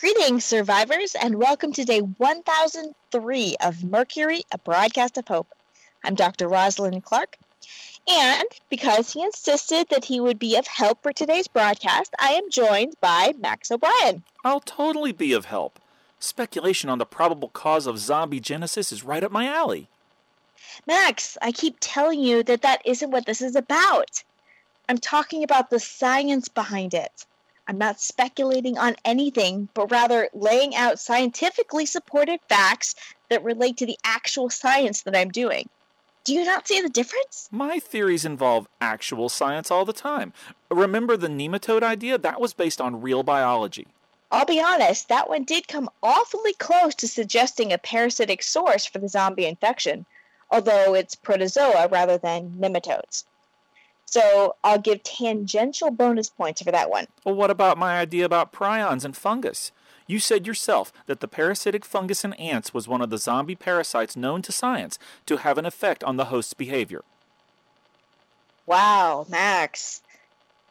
Greetings, survivors, and welcome to day 1003 of Mercury, a broadcast of hope. I'm Dr. Rosalind Clark, and because he insisted that he would be of help for today's broadcast, I am joined by Max O'Brien. I'll totally be of help. Speculation on the probable cause of zombie genesis is right up my alley. Max, I keep telling you that that isn't what this is about. I'm talking about the science behind it. I'm not speculating on anything, but rather laying out scientifically supported facts that relate to the actual science that I'm doing. Do you not see the difference? My theories involve actual science all the time. Remember the nematode idea? That was based on real biology. I'll be honest, that one did come awfully close to suggesting a parasitic source for the zombie infection, although it's protozoa rather than nematodes. So I'll give tangential bonus points for that one. Well, what about my idea about prions and fungus? You said yourself that the parasitic fungus in ants was one of the zombie parasites known to science to have an effect on the host's behavior. Wow, Max.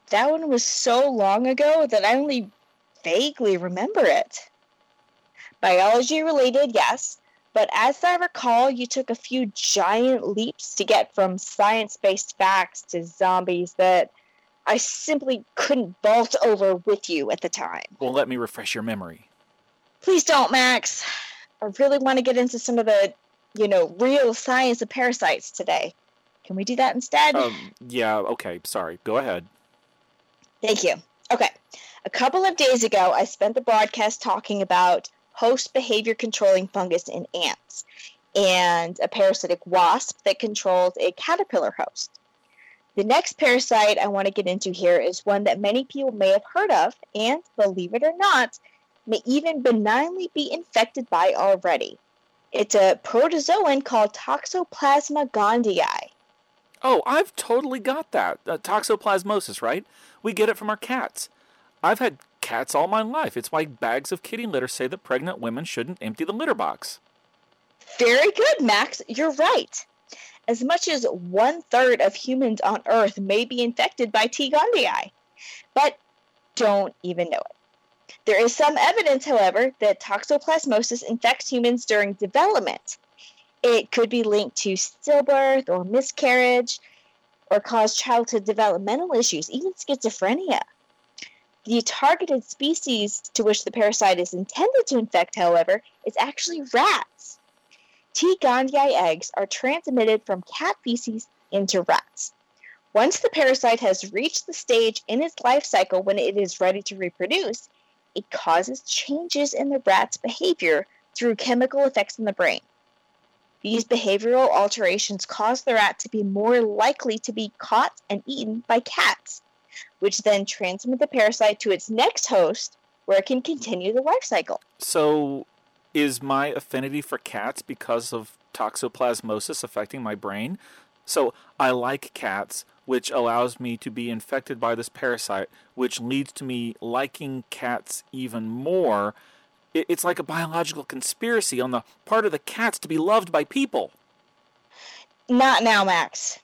That one was so long ago that I only vaguely remember it. Biology related, yes, but as I recall, you took a few giant leaps to get from science based facts to zombies that I simply couldn't vault over with you at the time. Well, let me refresh your memory. Please don't, Max. I really want to get into some of the, you know, real science of parasites today. Can we do that instead? Um, yeah, okay, sorry. Go ahead. Thank you. Okay. A couple of days ago, I spent the broadcast talking about host behavior controlling fungus in ants, and a parasitic wasp that controls a caterpillar host. The next parasite I want to get into here is one that many people may have heard of, and believe it or not, may even benignly be infected by already. It's a protozoan called Toxoplasma gondii. Oh, I've totally got that. Uh, toxoplasmosis, right? We get it from our cats. I've had cats all my life. It's why bags of kitty litter say that pregnant women shouldn't empty the litter box. Very good, Max. You're right. As much as one third of humans on Earth may be infected by T. gondii, but don't even know it. There is some evidence, however, that toxoplasmosis infects humans during development. It could be linked to stillbirth or miscarriage, or cause childhood developmental issues, even schizophrenia. The targeted species to which the parasite is intended to infect, however, is actually rats. T. gondii eggs are transmitted from cat feces into rats. Once the parasite has reached the stage in its life cycle when it is ready to reproduce, it causes changes in the rat's behavior through chemical effects in the brain. These behavioral alterations cause the rat to be more likely to be caught and eaten by cats which then transmit the parasite to its next host where it can continue the life cycle. So, is my affinity for cats because of toxoplasmosis affecting my brain? So, I like cats, which allows me to be infected by this parasite, which leads to me liking cats even more. It's like a biological conspiracy on the part of the cats to be loved by people. Not now, Max.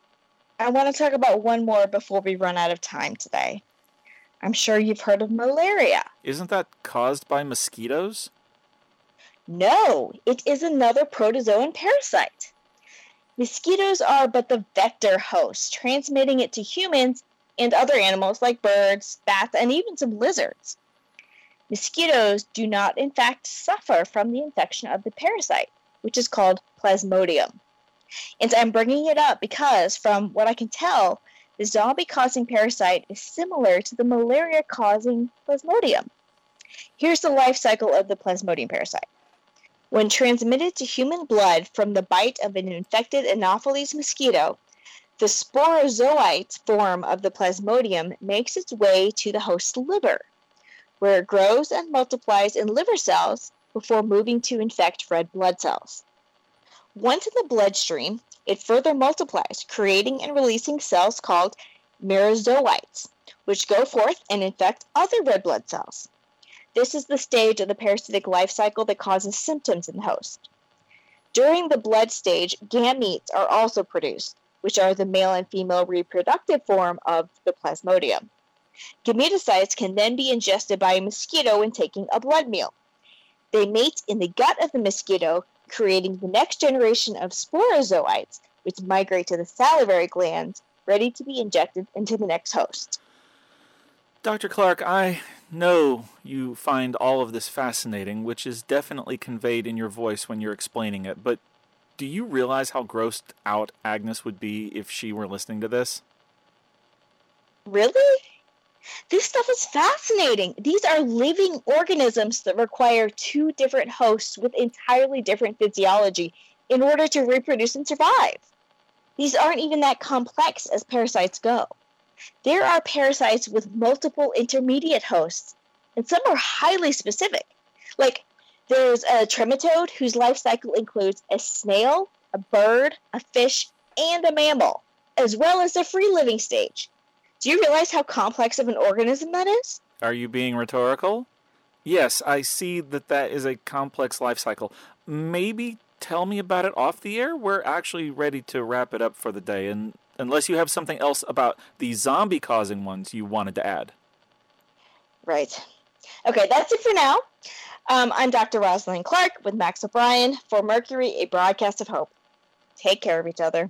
I want to talk about one more before we run out of time today. I'm sure you've heard of malaria. Isn't that caused by mosquitoes? No, it is another protozoan parasite. Mosquitoes are but the vector host, transmitting it to humans and other animals like birds, bats, and even some lizards. Mosquitoes do not, in fact, suffer from the infection of the parasite, which is called plasmodium. And I'm bringing it up because, from what I can tell, the zombie causing parasite is similar to the malaria causing plasmodium. Here's the life cycle of the plasmodium parasite. When transmitted to human blood from the bite of an infected Anopheles mosquito, the sporozoite form of the plasmodium makes its way to the host's liver, where it grows and multiplies in liver cells before moving to infect red blood cells. Once in the bloodstream, it further multiplies, creating and releasing cells called merozoites, which go forth and infect other red blood cells. This is the stage of the parasitic life cycle that causes symptoms in the host. During the blood stage, gametes are also produced, which are the male and female reproductive form of the plasmodium. Gametocytes can then be ingested by a mosquito when taking a blood meal. They mate in the gut of the mosquito, creating the next generation of sporozoites, which migrate to the salivary glands, ready to be injected into the next host. Dr. Clark, I know you find all of this fascinating, which is definitely conveyed in your voice when you're explaining it, but do you realize how grossed out Agnes would be if she were listening to this? Really? This stuff is fascinating. These are living organisms that require two different hosts with entirely different physiology in order to reproduce and survive. These aren't even that complex as parasites go. There are parasites with multiple intermediate hosts, and some are highly specific. Like there's a trematode whose life cycle includes a snail, a bird, a fish, and a mammal, as well as a free living stage. Do you realize how complex of an organism that is? Are you being rhetorical? Yes, I see that that is a complex life cycle. Maybe tell me about it off the air? We're actually ready to wrap it up for the day, and unless you have something else about the zombie causing ones you wanted to add. Right. Okay, that's it for now. Um, I'm Dr. Rosalind Clark with Max O'Brien for Mercury, a broadcast of hope. Take care of each other.